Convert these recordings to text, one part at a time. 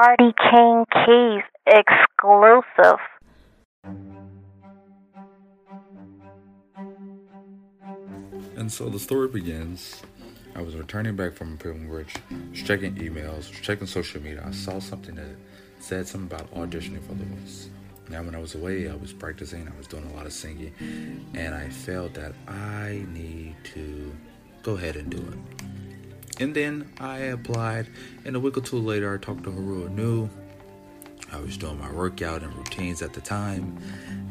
Party King Keys exclusive. And so the story begins. I was returning back from a pilgrimage, checking emails, checking social media. I saw something that said something about auditioning for The Voice. Now, when I was away, I was practicing, I was doing a lot of singing, and I felt that I need to go ahead and do it. And then I applied, and a week or two later, I talked to Haru New. I was doing my workout and routines at the time,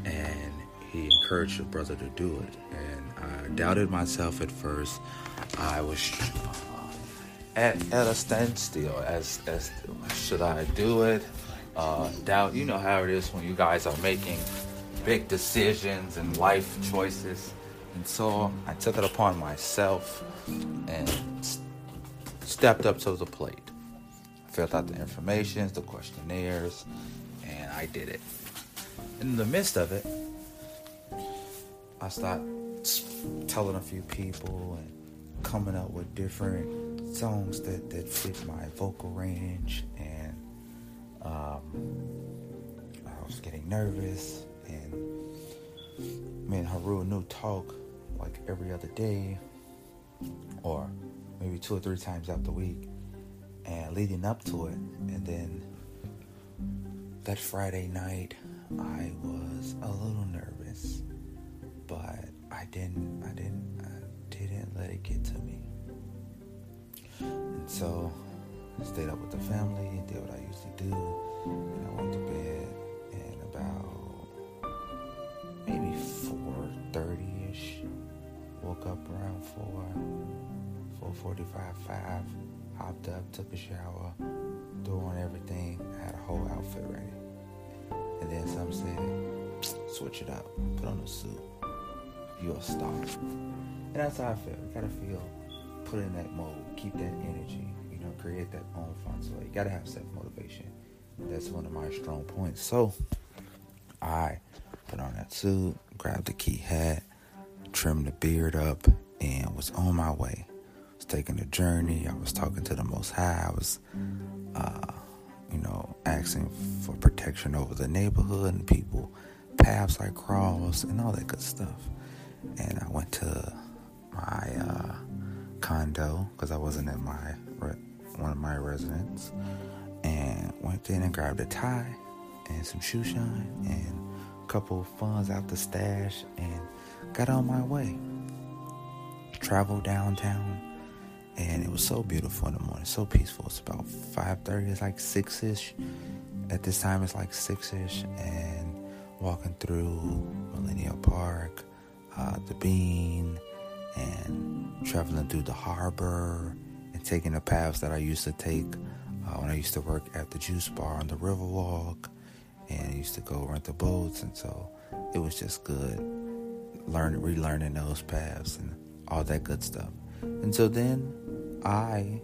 and he encouraged the brother to do it. And I doubted myself at first. I was uh, at, at a standstill as, as should I do it? Uh, doubt, you know how it is when you guys are making big decisions and life choices. And so I took it upon myself and stepped up to the plate. I filled out the information, the questionnaires, and I did it. In the midst of it, I started telling a few people and coming up with different songs that, that fit my vocal range and um, I was getting nervous and me and Haru New talk like every other day or maybe two or three times out the week. And leading up to it and then that Friday night I was a little nervous but I didn't I didn't I didn't let it get to me. And so I stayed up with the family did what I usually do. And I went to bed and about maybe 4.30ish woke up around 4 4.45 5 hopped up took a shower doing everything. I had a whole outfit ready. And then some said switch it up put on a suit. You're a star. And that's how I feel. You gotta feel put in that mode. Keep that energy. You know create that own fun. So you gotta have self-motivation. That's one of my strong points. So I put on that suit grabbed the key hat trimmed the beard up, and was on my way. Taking a journey. I was talking to the Most High. I was, uh, you know, asking for protection over the neighborhood and people, paths I crossed, and all that good stuff. And I went to my uh, condo because I wasn't in my re- one of my residents, and went in and grabbed a tie and some shoe shine and a couple funds out the stash and got on my way. Traveled downtown, and it was so beautiful in the morning, so peaceful. It's about 5:30. It's like 6ish. At this time, it's like 6ish, and walking through Millennium Park, uh, the Bean, and traveling through the harbor, and taking the paths that I used to take uh, when I used to work at the juice bar on the Riverwalk, and I used to go rent the boats, and so it was just good learn relearning those paths and all that good stuff. And so then I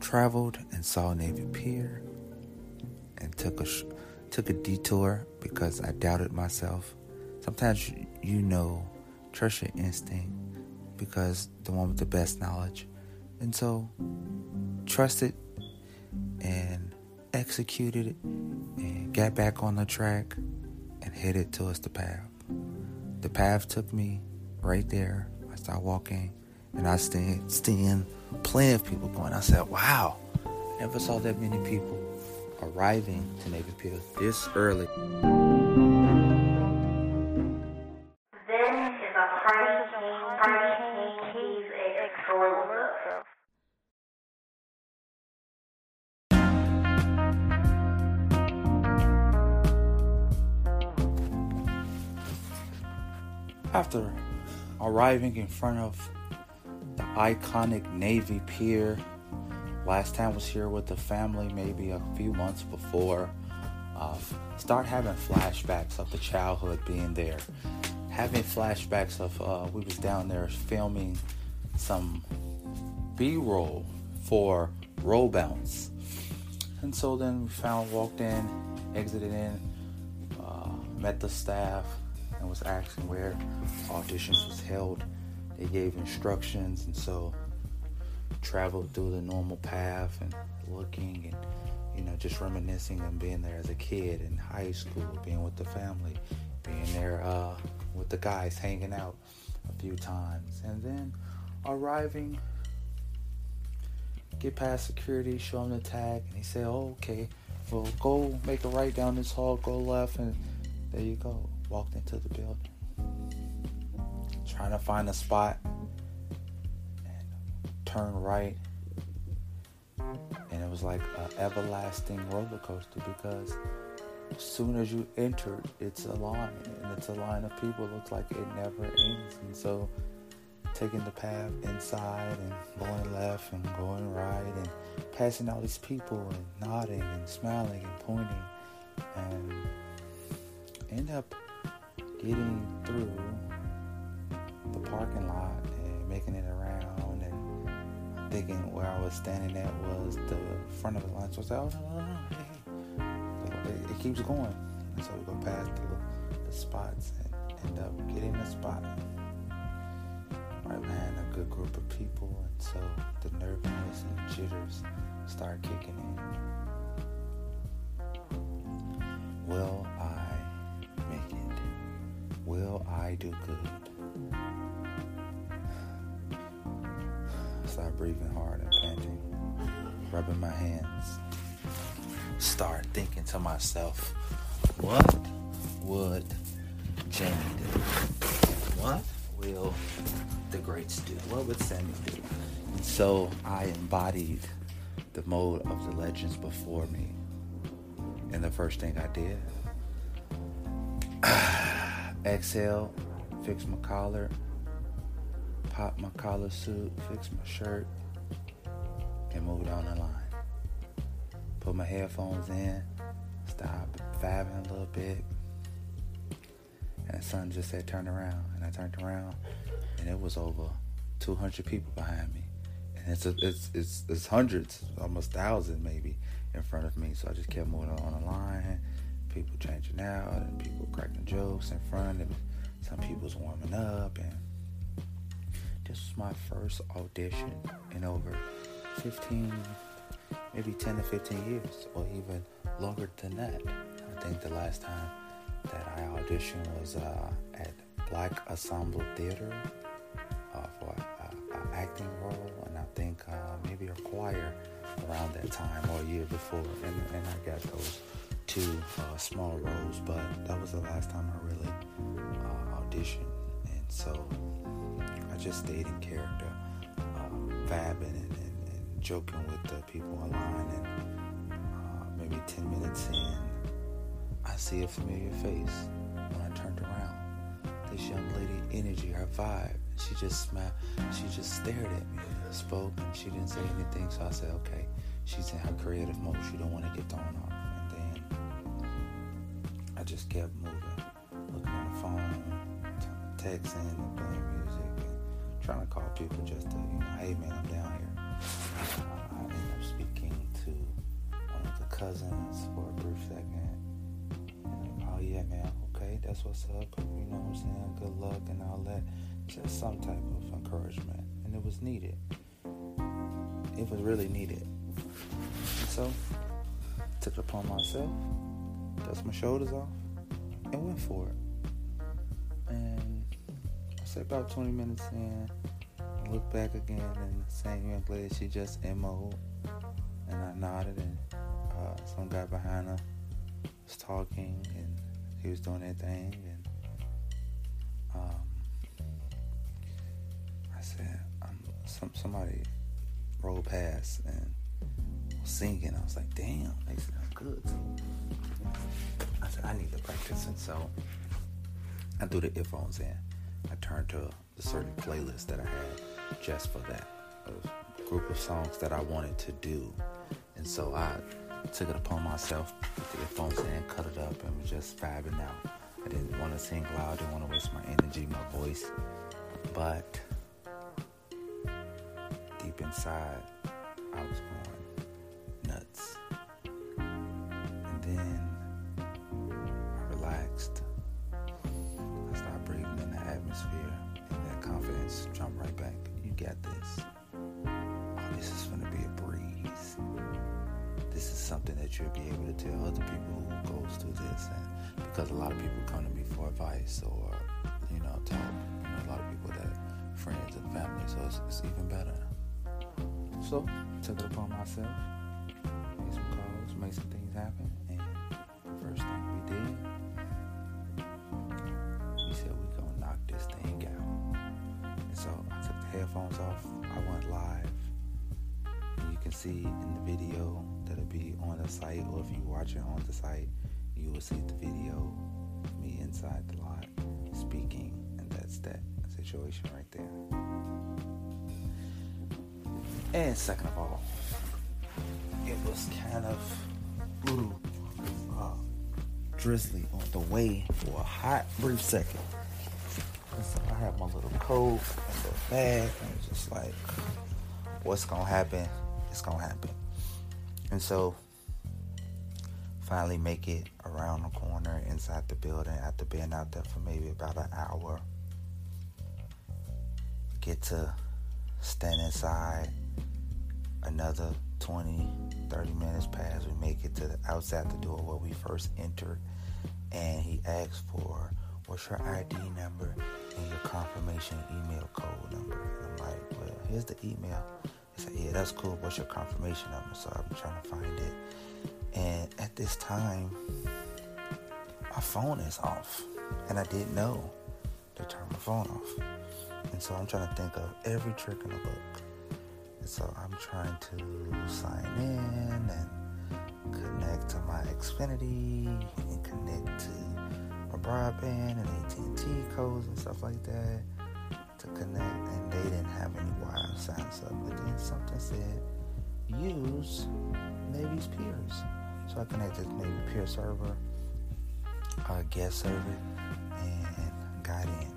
traveled and saw Navy Pier and took a took a detour because I doubted myself. Sometimes you know, trust your instinct because the one with the best knowledge. And so trusted and executed it and got back on the track and headed towards the path. The path took me right there. I started walking and I stand, seeing plenty of people going. I said, wow, never saw that many people arriving to Navy Pier this early. Arriving in front of the iconic Navy Pier, last time I was here with the family, maybe a few months before. Uh, start having flashbacks of the childhood being there, having flashbacks of uh, we was down there filming some B-roll for Roll Bounce, and so then we found walked in, exited in, uh, met the staff, and was asking where auditions was held. They gave instructions, and so traveled through the normal path and looking and you know just reminiscing and being there as a kid in high school, being with the family, being there uh, with the guys, hanging out a few times, and then arriving. Get past security, show him the tag, and he said, oh, "Okay, well, go make a right down this hall, go left, and there you go." Walked into the building, trying to find a spot, and turn right, and it was like an everlasting roller coaster because as soon as you entered, it's a line, and it's a line of people. It looks like it never ends, and so taking the path inside and going left and going right and passing all these people and nodding and smiling and pointing and end up getting through the parking lot and making it around and thinking where I was standing at was the front of the line. So I was oh no, no, no. It, it keeps going. And so we go past the, the spots and end up getting the spot right man, a good group of people, and so the nervousness and jitters start kicking in. It? Will I do good? Start breathing hard and panting, rubbing my hands. Start thinking to myself, what would Jamie do? What will the greats do? What would Sammy do? And so I embodied the mode of the legends before me. And the first thing I did, exhale, fix my collar, pop my collar suit, fix my shirt, and move down the line. Put my headphones in, stop vibing a little bit. And the sun just said turn around. And I turned around and it was over 200 people behind me, and it's a, it's it's it's hundreds, almost thousands maybe in front of me. So I just kept moving on the line. People changing out, and people cracking jokes in front, and some people's warming up, and this was my first audition in over 15, maybe 10 to 15 years, or even longer than that. I think the last time that I auditioned was uh, at Black Ensemble Theater uh, for an acting role, and I think uh, maybe a choir around that time or a year before, and, and I got those two uh, small roles, but that was the last time I really uh, auditioned, and so I just stayed in character, uh, vabbing and, and, and, joking with the people online, and uh, maybe 10 minutes in, I see a familiar face when I turned around. This young lady energy, her vibe, she just smiled. She just stared at me, spoke, and she didn't say anything. So I said, okay, she's in her creative mode. She don't want to get thrown off. I just kept moving, looking on the phone, texting and playing music, and trying to call people just to, you know, hey man, I'm down here. Uh, I ended up speaking to one of the cousins for a brief second. And, oh yeah, man, okay, that's what's up. You know what I'm saying? Good luck and all that just some type of encouragement, and it was needed. It was really needed. So, took it upon myself, dust my shoulders off, and went for it. And I say about 20 minutes in, I look back again, and the same young lady, she just mo and I nodded, and uh, some guy behind her was talking, and he was doing that thing, and um, I said, some somebody rolled past and was singing. I was like, damn, they sound good. I need to practice, and so I threw the earphones in. I turned to a certain playlist that I had just for that, a group of songs that I wanted to do, and so I took it upon myself, put the earphones in, cut it up, and was just vibing out. I didn't want to sing loud, I didn't want to waste my energy, my voice, but deep inside, I was going got this. Oh, this is going to be a breeze. This is something that you'll be able to tell other people who goes through this. And because a lot of people come to me for advice or, you know, talk. You know, a lot of people that friends and family. So it's, it's even better. So took it upon myself. Made some calls, made some things happen. Headphones off, I went live And You can see in the video that'll be on the site, or if you watch it on the site, you will see the video me inside the lot speaking, and that's that situation right there. And second of all, it was kind of uh, drizzly on the way for a hot brief second. so I have my little coat and the bag, and it's just like, what's gonna happen? it's gonna happen. And so finally make it around the corner inside the building after being out there for maybe about an hour. Get to stand inside another 20, 30 minutes pass. We make it to the outside the door where we first entered. And he asks for what's your ID number and your confirmation email code number. And I'm like, well, here's the email. He said, Yeah, that's cool. What's your confirmation number? So I'm trying to find it. And at this time, my phone is off. And I didn't know to turn my phone off. And so I'm trying to think of every trick in the book. And so I'm trying to sign in and connect to my Xfinity and connect to broadband and AT&T codes and stuff like that to connect, and they didn't have any wire signs up. But then something said, use Navy's peers. So I connected to Navy Pier server, uh, guest server, and got in.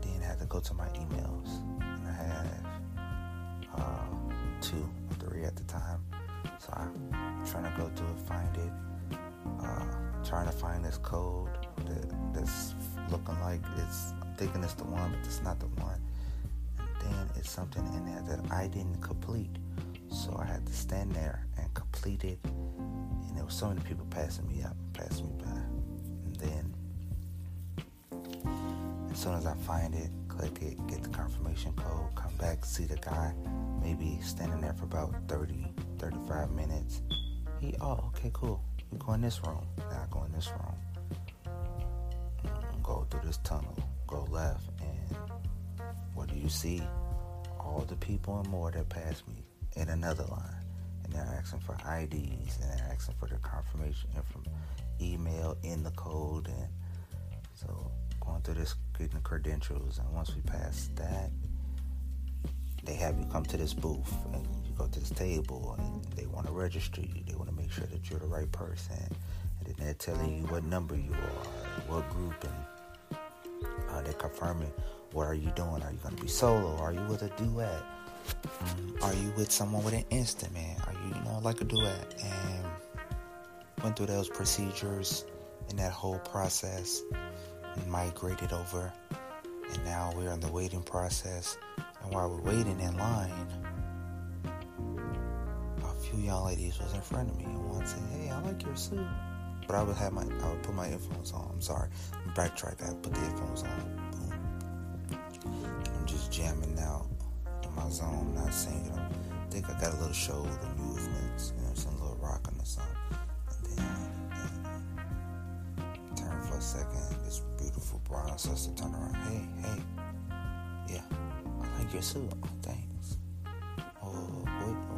Then I had to go to my emails, and I had uh, two or three at the time. So I'm trying to go through find it, uh, trying to find this code that's looking like it's I'm thinking it's the one, but it's not the one. And then it's something in there that I didn't complete. So I had to stand there and complete it. And there was so many people passing me up, passing me by. And then as soon as I find it, click it, get the confirmation code, come back, see the guy, maybe standing there for about 30, 35 minutes. He, oh, okay, cool. We go in this room. Now I go in this room. This tunnel go left, and what do you see? All the people and more that passed me in another line, and they're asking for IDs and they're asking for their confirmation from email in the code, and so going through this getting the credentials, and once we pass that, they have you come to this booth and you go to this table and they want to register you. They want to make sure that you're the right person. And then they're telling you what number you are, what group, and uh, they're confirming what are you doing? Are you going to be solo? Are you with a duet? Mm, are you with someone with an instrument? Are you, you know, like a duet? And went through those procedures and that whole process and migrated over. And now we're in the waiting process. And while we're waiting in line, a few young ladies was in front of me and one said, Hey, I like your suit. But I would have my I would put my earphones on. I'm sorry. Backtrack. I put the earphones on. Boom. I'm just jamming out in my zone, not singing. I think I got a little shoulder movements, you know, some little rocking or something. And then uh, turn for a second. This beautiful brown sister turn around. Hey, hey, yeah, I like your suit. Oh, thanks. Oh, what,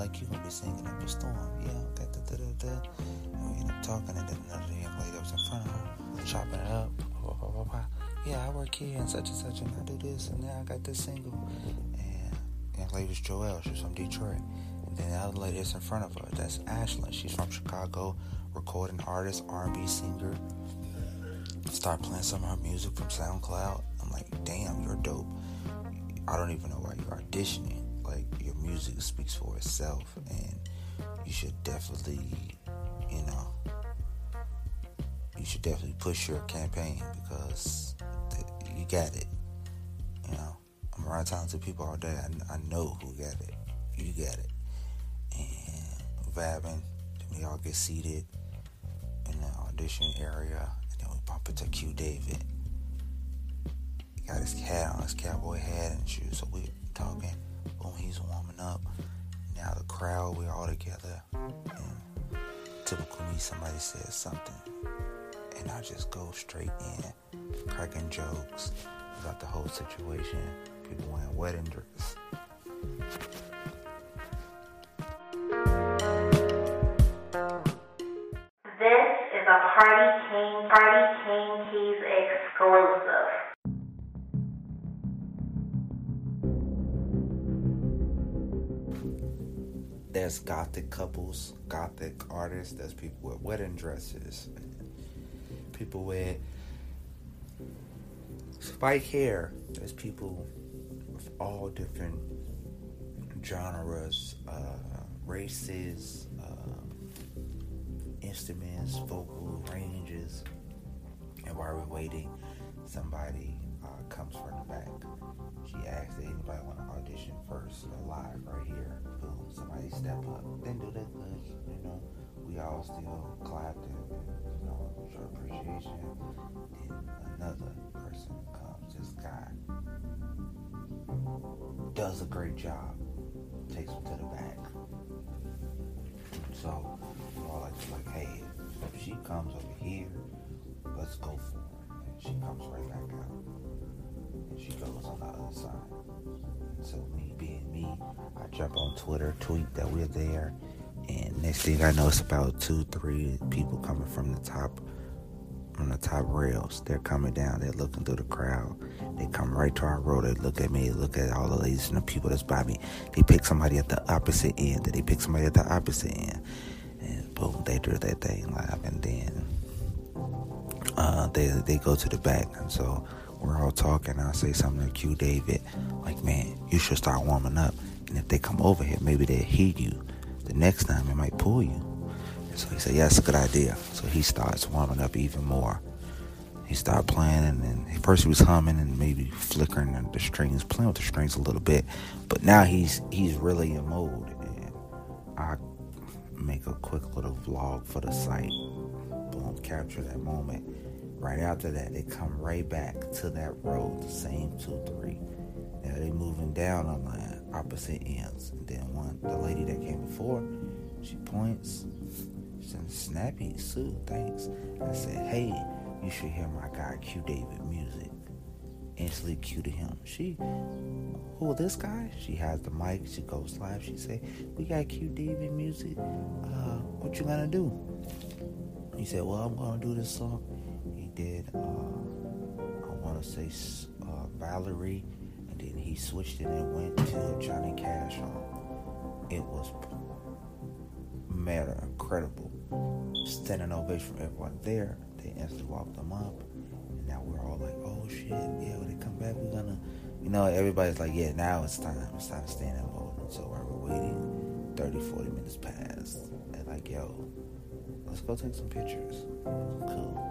Like you gonna be singing up a storm? Yeah, okay. Da, da, da, da talking, and then another young lady was in front of her, chopping it up. Blah, blah, blah, yeah, I work here and such and such, and I do this, and now I got this single. And young lady was Joelle, she's from Detroit. And then the other lady that's in front of her, that's Ashlyn. She's from Chicago, recording artist, R&B singer. Start playing some of her music from SoundCloud. I'm like, damn, you're dope. I don't even know why you're auditioning. Music speaks for itself, and you should definitely, you know, you should definitely push your campaign because you got it. You know, I'm around talented people all day. I, I know who got it. You got it. And vabbing. Then we all get seated in the audition area, and then we bump into Q David. He got his hat on, his cowboy hat and shoes. So we talking. Boom, he's warming up. Now the crowd, we're all together. And typical me, somebody says something. And I just go straight in, cracking jokes about the whole situation. People wearing wedding dress. There's gothic couples, gothic artists, there's people with wedding dresses, people with spike hair, there's people of all different genres, uh, races, uh, instruments, vocal ranges. And while we're waiting, somebody uh, comes from the back. She asks if anybody want to audition first, live right here. Somebody step up. Didn't do that good, you know. We all still clapped and, you know, show appreciation. Then another person comes, this guy does a great job, takes him to the back. So, we're all like, like, hey, if she comes over here, let's go for it. And she comes right back out. She goes on the other side. So me being me, I jump on Twitter, tweet that we're there. And next thing I know, it's about two, three people coming from the top, from the top rails. They're coming down. They're looking through the crowd. They come right to our road. They look at me. Look at all the ladies and the people that's by me. They pick somebody at the opposite end. Then They pick somebody at the opposite end. And boom, they do their thing live. And then uh, they they go to the back, and so we're all talking. I say something to Q David, like, man, you should start warming up. And if they come over here, maybe they'll hear you. The next time, it might pull you. And so he said, yeah, that's a good idea. So he starts warming up even more. He started playing, and then first he was humming and maybe flickering the strings, playing with the strings a little bit. But now he's he's really in mode, and I make a quick little vlog for the site. Boom, capture that moment. Right after that, they come right back to that road, the same two, three. Now they moving down on the line, opposite ends. And then one, the lady that came before, she points. She said, "Snappy Sue, thanks." I said, "Hey, you should hear my guy Q David music." Instantly cue to him. She, who this guy? She has the mic. She goes live. She say, "We got Q David music. Uh, what you gonna do?" He said, "Well, I'm gonna do this song." Did. Uh, I want to say uh, Valerie, and then he switched it and went to Johnny Cash song. It was matter incredible. Standing ovation from everyone there. They instantly walked them up, and now we're all like, "Oh shit, yeah!" When they come back, we're gonna, you know, everybody's like, "Yeah, now it's time. It's time to stand mode." And so while we're waiting, 30, 40 minutes pass, and like, yo, let's go take some pictures. Cool.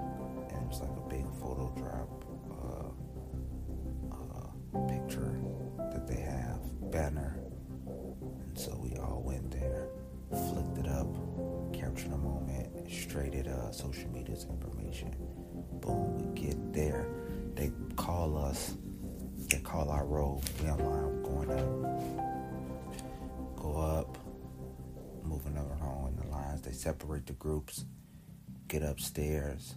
Was like a big photo drop uh, uh, picture that they have, banner. And so we all went there, flicked it up, captured a moment, straight at uh, social media's information. Boom, we get there. They call us, they call our road. We online, going up. Go up, moving along in the lines. They separate the groups, get upstairs.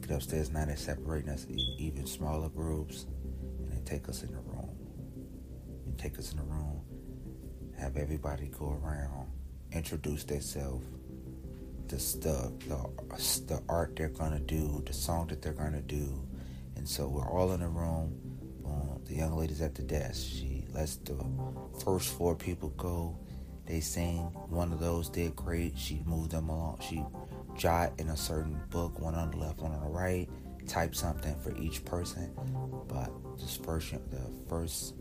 Get upstairs, now they're separating us in even smaller groups, and they take us in the room. And take us in the room, have everybody go around, introduce themselves, the stuff, the, the art they're gonna do, the song that they're gonna do. And so we're all in the room. Boom, the young lady's at the desk. She lets the first four people go. They sing. One of those did great. She moved them along. She jot in a certain book, one on the left, one on the right. Type something for each person. But this first, the first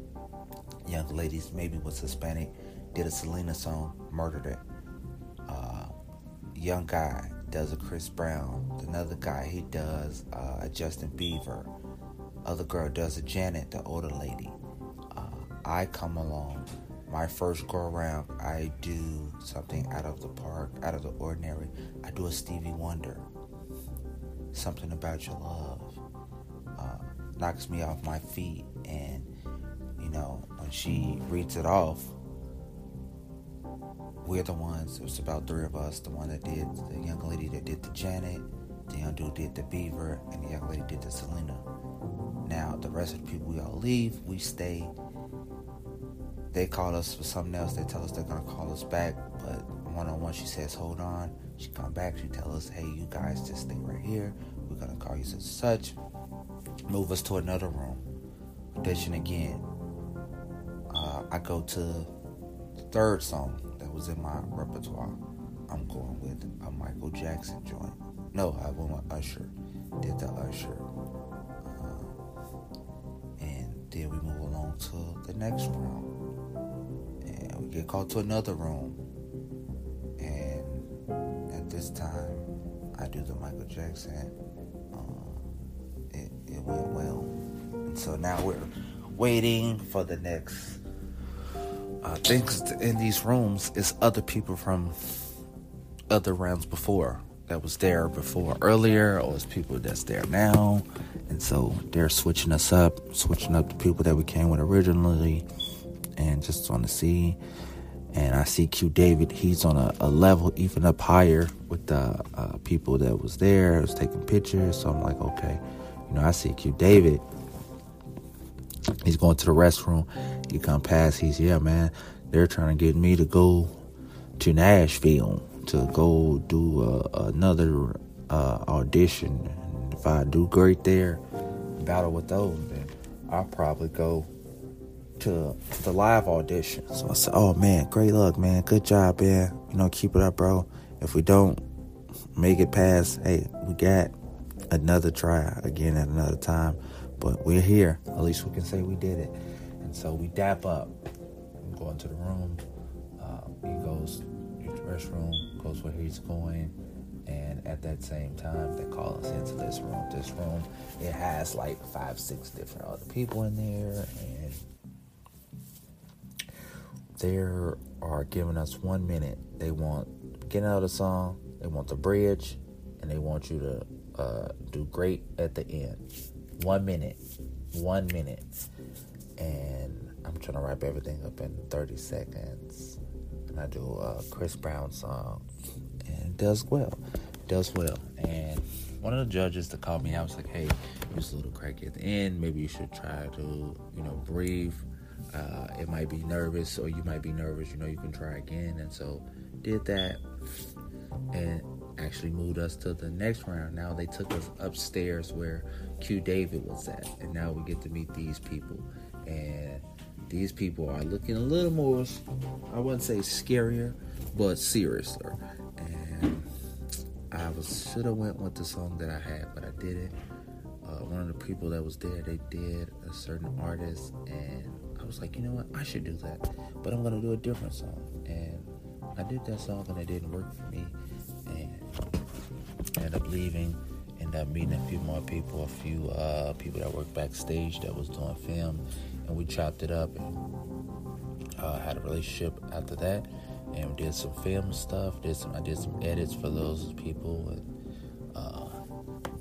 young ladies, maybe was Hispanic, did a Selena song, murdered it. Uh, young guy does a Chris Brown. Another guy he does uh, a Justin Bieber. Other girl does a Janet, the older lady. Uh, I come along my first go around, I do something out of the park, out of the ordinary. I do a Stevie Wonder. Something about your love uh, knocks me off my feet, and you know when she reads it off, we're the ones. It was about three of us. The one that did the young lady that did the Janet, the young dude did the Bieber, and the young lady did the Selena. Now the rest of the people we all leave, we stay they call us for something else. They tell us they're gonna call us back, but one on one, she says, "Hold on." She come back. She tell us, "Hey, you guys, just stay right here. We're gonna call you such such." Move us to another room. Audition again. Uh, I go to the third song that was in my repertoire. I'm going with a Michael Jackson joint. No, I went with Usher. Did the Usher. Uh, and then we move along to the next round get called to another room. And at this time, I do the Michael Jackson. Uh, it, it went well. And so now we're waiting for the next uh, things in these rooms is other people from other rounds before that was there before earlier or it's people that's there now and so they're switching us up switching up the people that we came with originally and just on the scene. And I see Q David, he's on a, a level even up higher with the uh, people that was there, was taking pictures. So I'm like, okay, you know, I see Q David. He's going to the restroom. He come past. He's yeah, man. They're trying to get me to go to Nashville to go do uh, another uh, audition. And if I do great there, battle with those, then I'll probably go to, the live audition. So I said, "Oh man, great luck, man. Good job, man. You know, keep it up, bro. If we don't make it past, hey, we got another try again at another time. But we're here. At least we can say we did it. And so we dap up. We go into the room. Uh, he goes to the restroom, goes where he's going. And at that same time, they call us into this room. This room, it has like five, six different other people in there, and they are giving us one minute. They want get out of the song, they want the bridge, and they want you to uh, do great at the end. One minute, one minute, and I'm trying to wrap everything up in 30 seconds. And I do a Chris Brown song, and it does well, does well. And one of the judges to call me out was like, "Hey, you was a little cracky at the end. Maybe you should try to, you know, breathe." Uh, it might be nervous or you might be nervous you know you can try again. And so did that and actually moved us to the next round. Now they took us upstairs where q david was at. And now we get to meet these people. And these people are looking a little more i wouldn't say scarier but seriouser. And i was should have went with the song that i had but i didn't. Uh, one of the people that was there they did a certain artist and was like, you know what, I should do that, but I'm gonna do a different song. And I did that song, and it didn't work for me. And I ended up leaving. Ended up meeting a few more people, a few uh, people that worked backstage that was doing film, and we chopped it up and uh, had a relationship after that. And did some film stuff. Did some I did some edits for those people. And,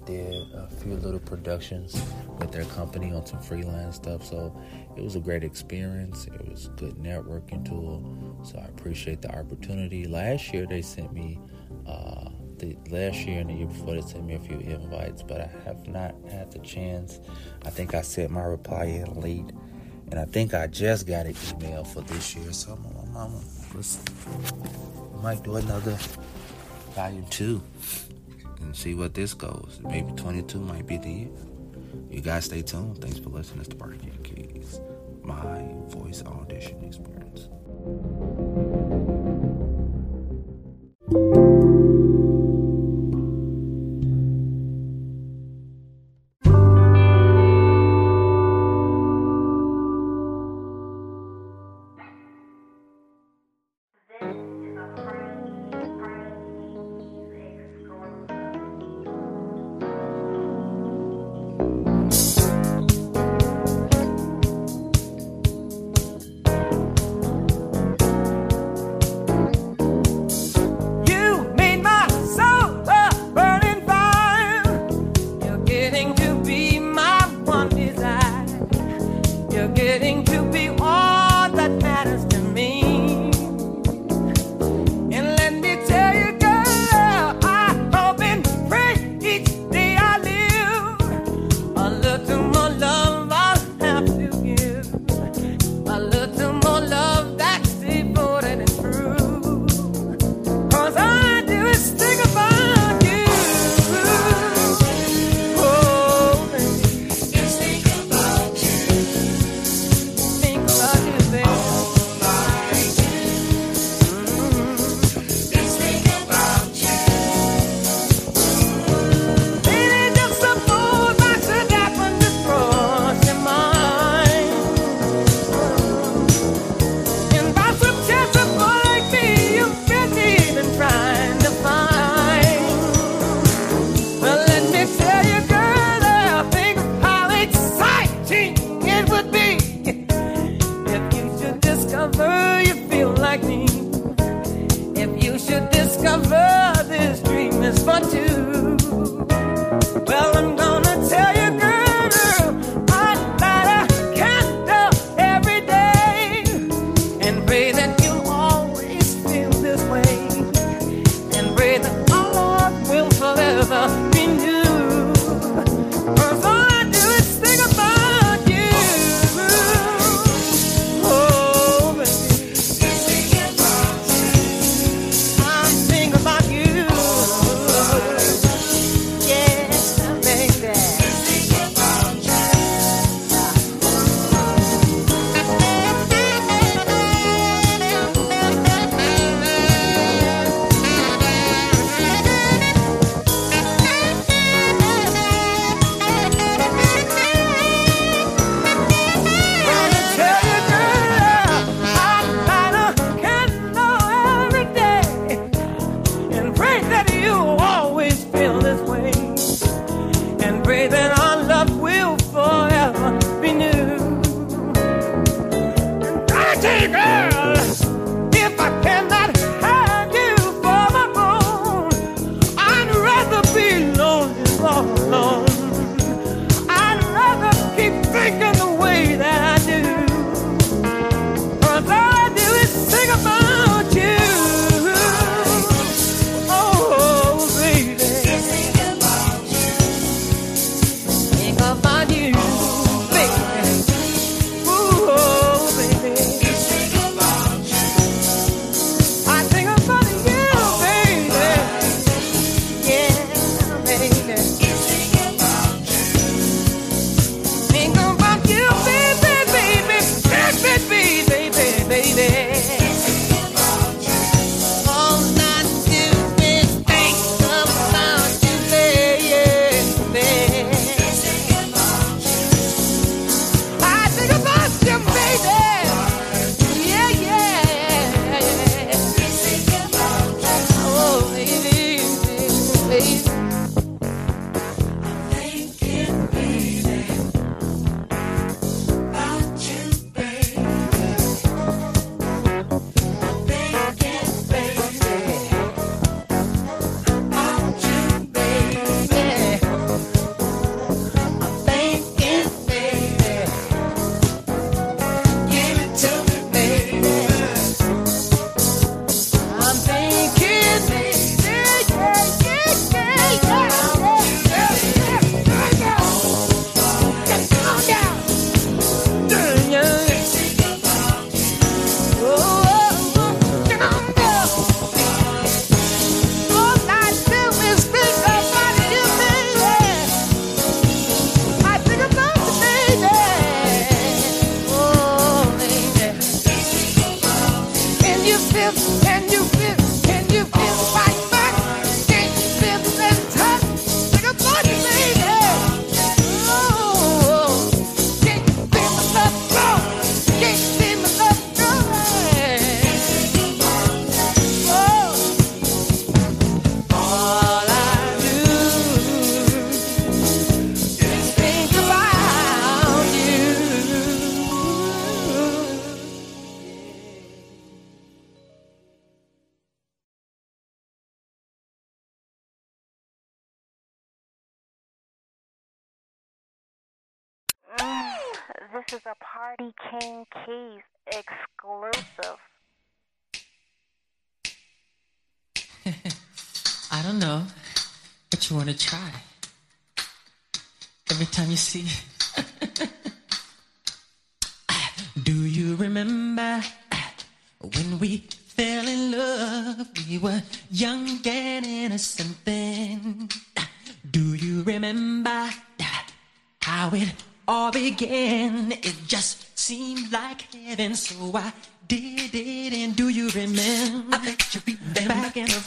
did a few little productions with their company on some freelance stuff. So it was a great experience. It was a good networking tool. So I appreciate the opportunity. Last year they sent me, uh, the last year and the year before they sent me a few invites, but I have not had the chance. I think I sent my reply in late, and I think I just got an email for this year. So I'm, I'm, I'm might do another volume two and see what this goes. Maybe 22 might be the year. You guys stay tuned. Thanks for listening to Sparky Keys, my voice audition experience. This is a Party King Keys exclusive. I don't know, but you want to try. Every time you see. Do you remember when we fell in love? We were young and innocent then. Do you remember that? how it all began? It just seemed like heaven, so I did it. And do you remember? I bet you remember back in the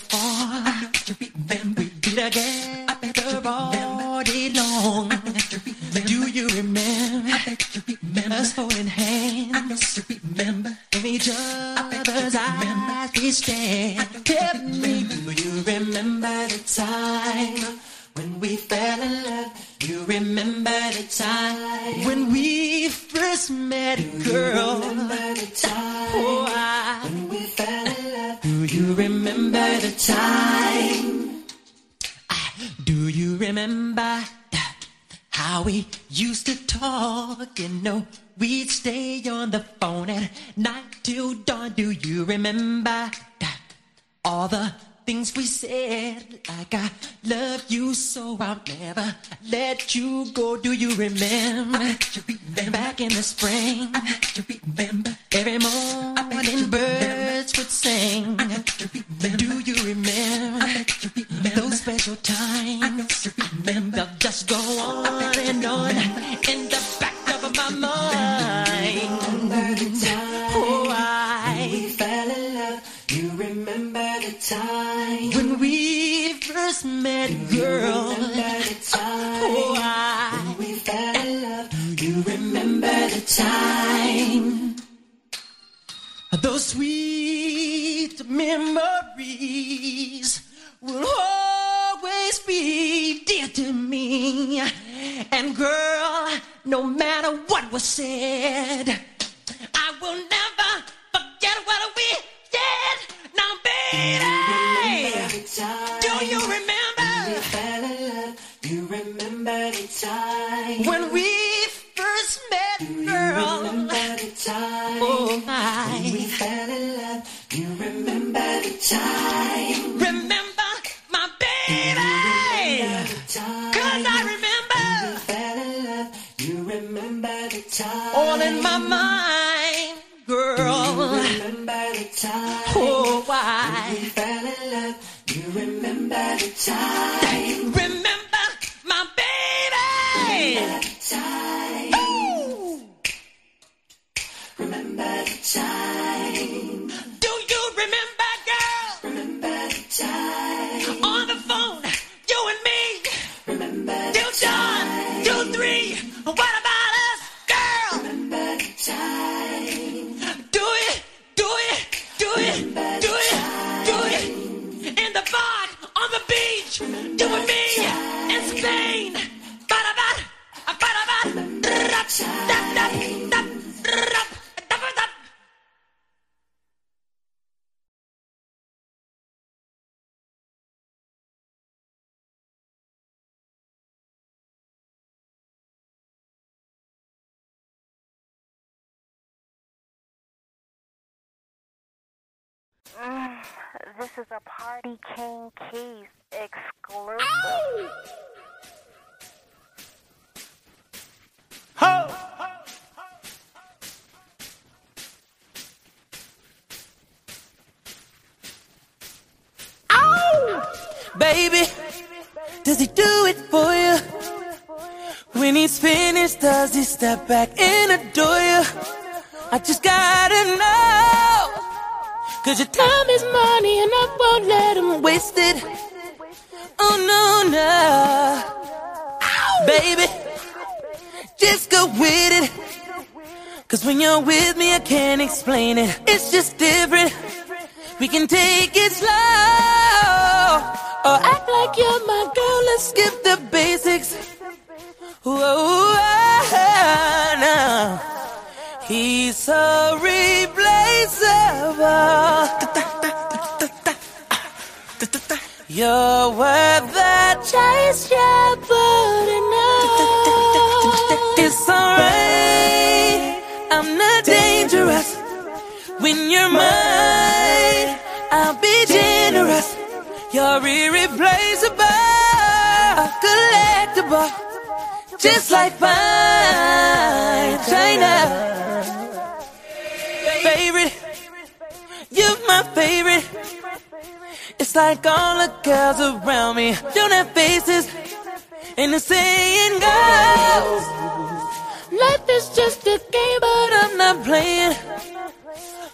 first met, girl. The time oh, I, we fell in love. You remember the time. Those sweet memories will always be dear to me. And girl, no matter what was said, I will never forget what we did. Now, baby, do you remember? You remember the time when we first met, girl. You remember the time oh my. when we fell in love. You remember the time. Remember my baby. Remember Cause I remember. fell in love. You remember the time. All in my mind, girl. You remember the time. Oh, why? When we fell in love. You remember the time. This is a Party King Keys exclusive. Baby, does he do it for you? When he's finished, does he step back and adore you? I just gotta know. Cause your time is money and I won't let him waste it. Oh no, no. Baby, just go with it. Cause when you're with me, I can't explain it. It's just different. We can take it slow. Or act like you're my girl. Let's skip the basics. Whoa. He's so always. You're worth the chase, your but enough. It's alright, I'm not dangerous. When you're mine, I'll be generous. You're irreplaceable, collectible, just like mine, China. You're my favorite. It's like all the girls around me don't have faces, and the saying goes, life is just a game, but I'm not playing.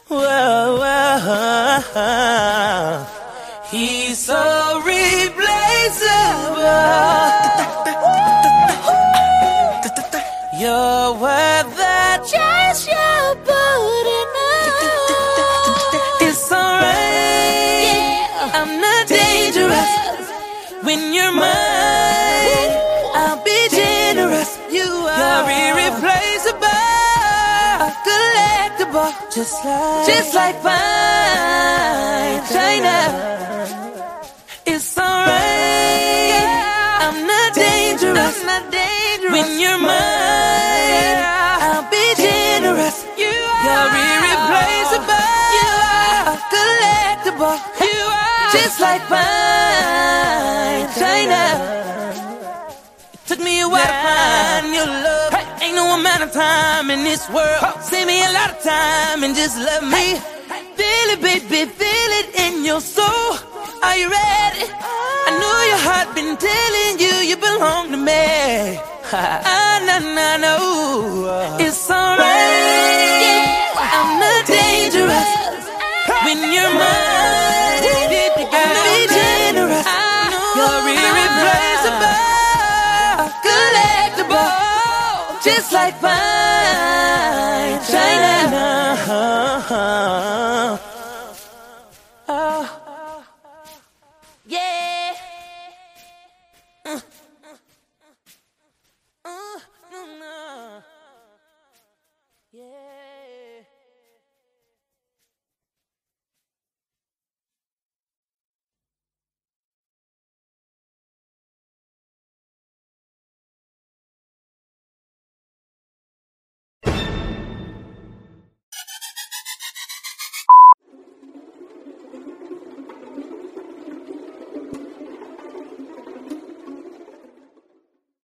Whoa, whoa, he's so replaceable. You're worth when you're mine. I'll be generous. You are irreplaceable, collectible, just like just like fine china. It's alright. I'm not dangerous. I'm not dangerous when you're mine. I'll be generous. You are irreplaceable. You are collectible. You are just like fine china. It took me a while to find your love. Ain't no amount of time in this world. Save me a lot of time and just love me. Feel it, baby, feel it in your soul. Are you ready? I know your heart been telling you you belong to me. I know, know, know. It's alright. I'm not dangerous when you're mine. Just like fine